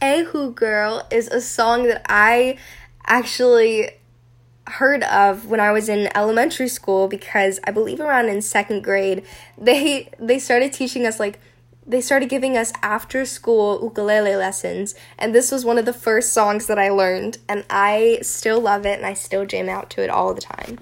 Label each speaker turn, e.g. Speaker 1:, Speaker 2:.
Speaker 1: Ehu Girl is a song that I actually heard of when I was in elementary school because I believe around in second grade they they started teaching us like they started giving us after school ukulele lessons and this was one of the first songs that I learned and I still love it and I still jam out to it all the time.